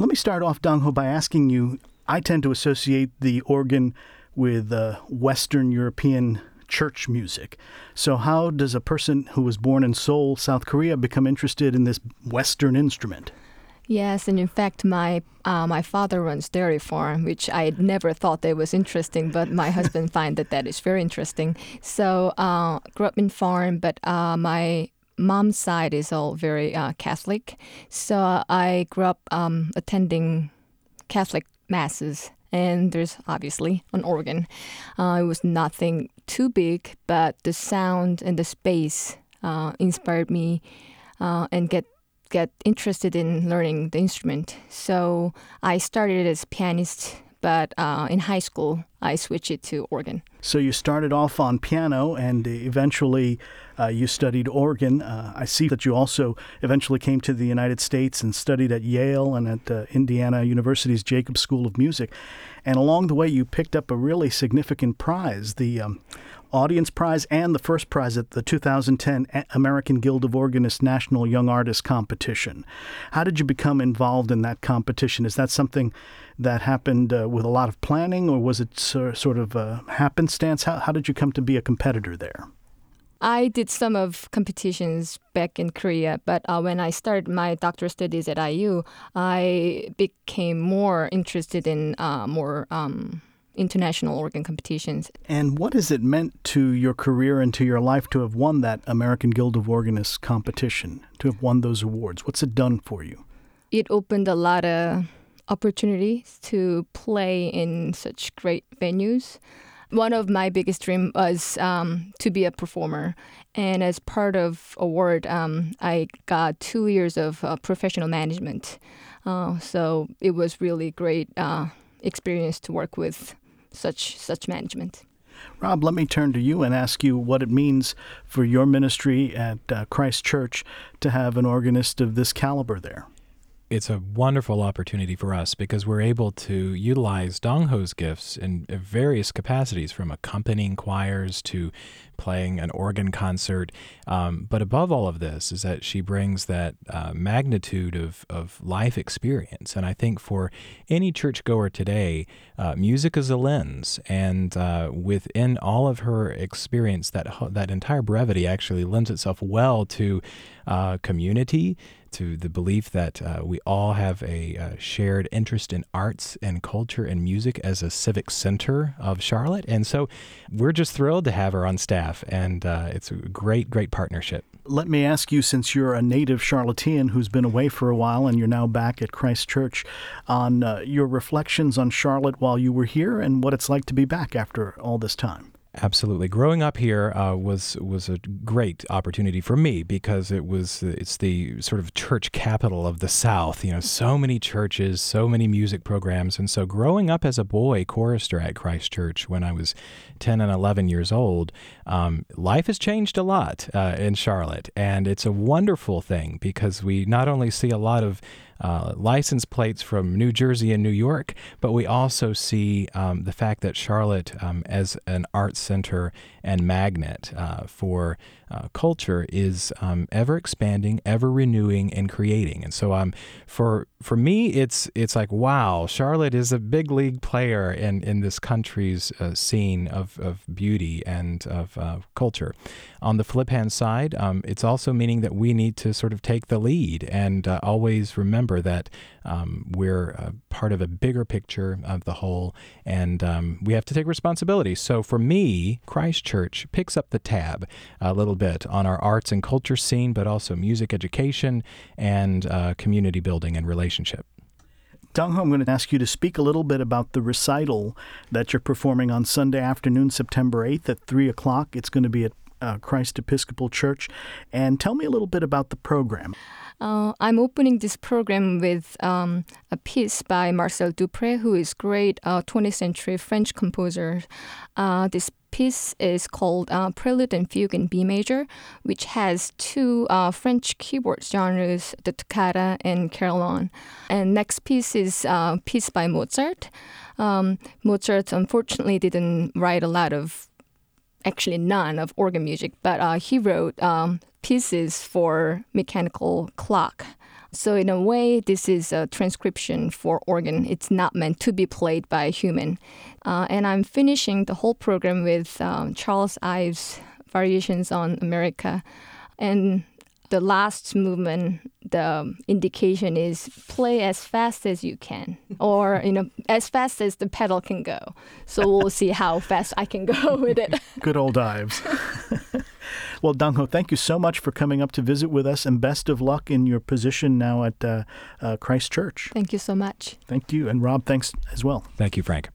Let me start off, Dong Ho, by asking you. I tend to associate the organ with uh, Western European church music. So, how does a person who was born in Seoul, South Korea, become interested in this Western instrument? Yes, and in fact, my uh, my father runs dairy farm, which I never thought that was interesting, but my husband find that that is very interesting. So, uh, grew up in farm, but uh, my mom's side is all very uh, Catholic. So I grew up um, attending Catholic masses, and there's obviously an organ. Uh, it was nothing too big, but the sound and the space uh, inspired me uh, and get get interested in learning the instrument. So I started as pianist, but uh, in high school I switched it to organ. So you started off on piano and eventually uh, you studied organ. Uh, I see that you also eventually came to the United States and studied at Yale and at uh, Indiana University's Jacobs School of Music. And along the way, you picked up a really significant prize, the um, Audience Prize and the first prize at the 2010 American Guild of Organists National Young Artist Competition. How did you become involved in that competition? Is that something that happened uh, with a lot of planning, or was it sort of a happenstance? How, how did you come to be a competitor there? I did some of competitions back in Korea, but uh, when I started my doctoral studies at IU, I became more interested in uh, more um, international organ competitions. And what has it meant to your career and to your life to have won that American Guild of Organists competition, to have won those awards? What's it done for you? It opened a lot of opportunities to play in such great venues one of my biggest dreams was um, to be a performer. And as part of award, um, I got two years of uh, professional management. Uh, so it was really great uh, experience to work with such such management. Rob, let me turn to you and ask you what it means for your ministry at uh, Christ Church to have an organist of this caliber there it's a wonderful opportunity for us because we're able to utilize Dong Ho's gifts in various capacities, from accompanying choirs to playing an organ concert. Um, but above all of this is that she brings that uh, magnitude of, of life experience. And I think for any churchgoer today, uh, music is a lens. And uh, within all of her experience, that, that entire brevity actually lends itself well to uh, community to the belief that uh, we all have a uh, shared interest in arts and culture and music as a civic center of Charlotte. And so we're just thrilled to have her on staff, and uh, it's a great, great partnership. Let me ask you, since you're a native Charlottean who's been away for a while and you're now back at Christ Church, on uh, your reflections on Charlotte while you were here and what it's like to be back after all this time. Absolutely. Growing up here uh, was was a great opportunity for me because it was it's the sort of church capital of the South. You know, so many churches, so many music programs, and so growing up as a boy chorister at Christ Church when I was ten and eleven years old, um, life has changed a lot uh, in Charlotte, and it's a wonderful thing because we not only see a lot of uh, license plates from New Jersey and New York, but we also see um, the fact that Charlotte, um, as an arts center and magnet uh, for uh, culture, is um, ever expanding, ever renewing, and creating. And so, um, for for me, it's it's like wow, Charlotte is a big league player in in this country's uh, scene of of beauty and of uh, culture. On the flip hand side, um, it's also meaning that we need to sort of take the lead and uh, always remember that um, we're uh, part of a bigger picture of the whole, and um, we have to take responsibility. So for me, Christ Church picks up the tab a little bit on our arts and culture scene, but also music education and uh, community building and relationship. Dong Ho, I'm going to ask you to speak a little bit about the recital that you're performing on Sunday afternoon, September 8th at 3 o'clock. It's going to be at uh, Christ Episcopal Church. And tell me a little bit about the program. Uh, I'm opening this program with um, a piece by Marcel Dupré, who is great uh, 20th century French composer. Uh, this piece is called uh, Prelude and Fugue in B major, which has two uh, French keyboard genres, the toccata and carillon. And next piece is a piece by Mozart. Um, Mozart unfortunately didn't write a lot of actually none of organ music, but uh, he wrote um, pieces for mechanical clock. So in a way, this is a transcription for organ. It's not meant to be played by a human. Uh, and I'm finishing the whole program with um, Charles Ives' Variations on America. And the last movement, the indication is play as fast as you can, or you know, as fast as the pedal can go. So we'll see how fast I can go with it. Good old Ives. well, Dong Ho, thank you so much for coming up to visit with us, and best of luck in your position now at uh, uh, Christ Church. Thank you so much. Thank you, and Rob, thanks as well. Thank you, Frank.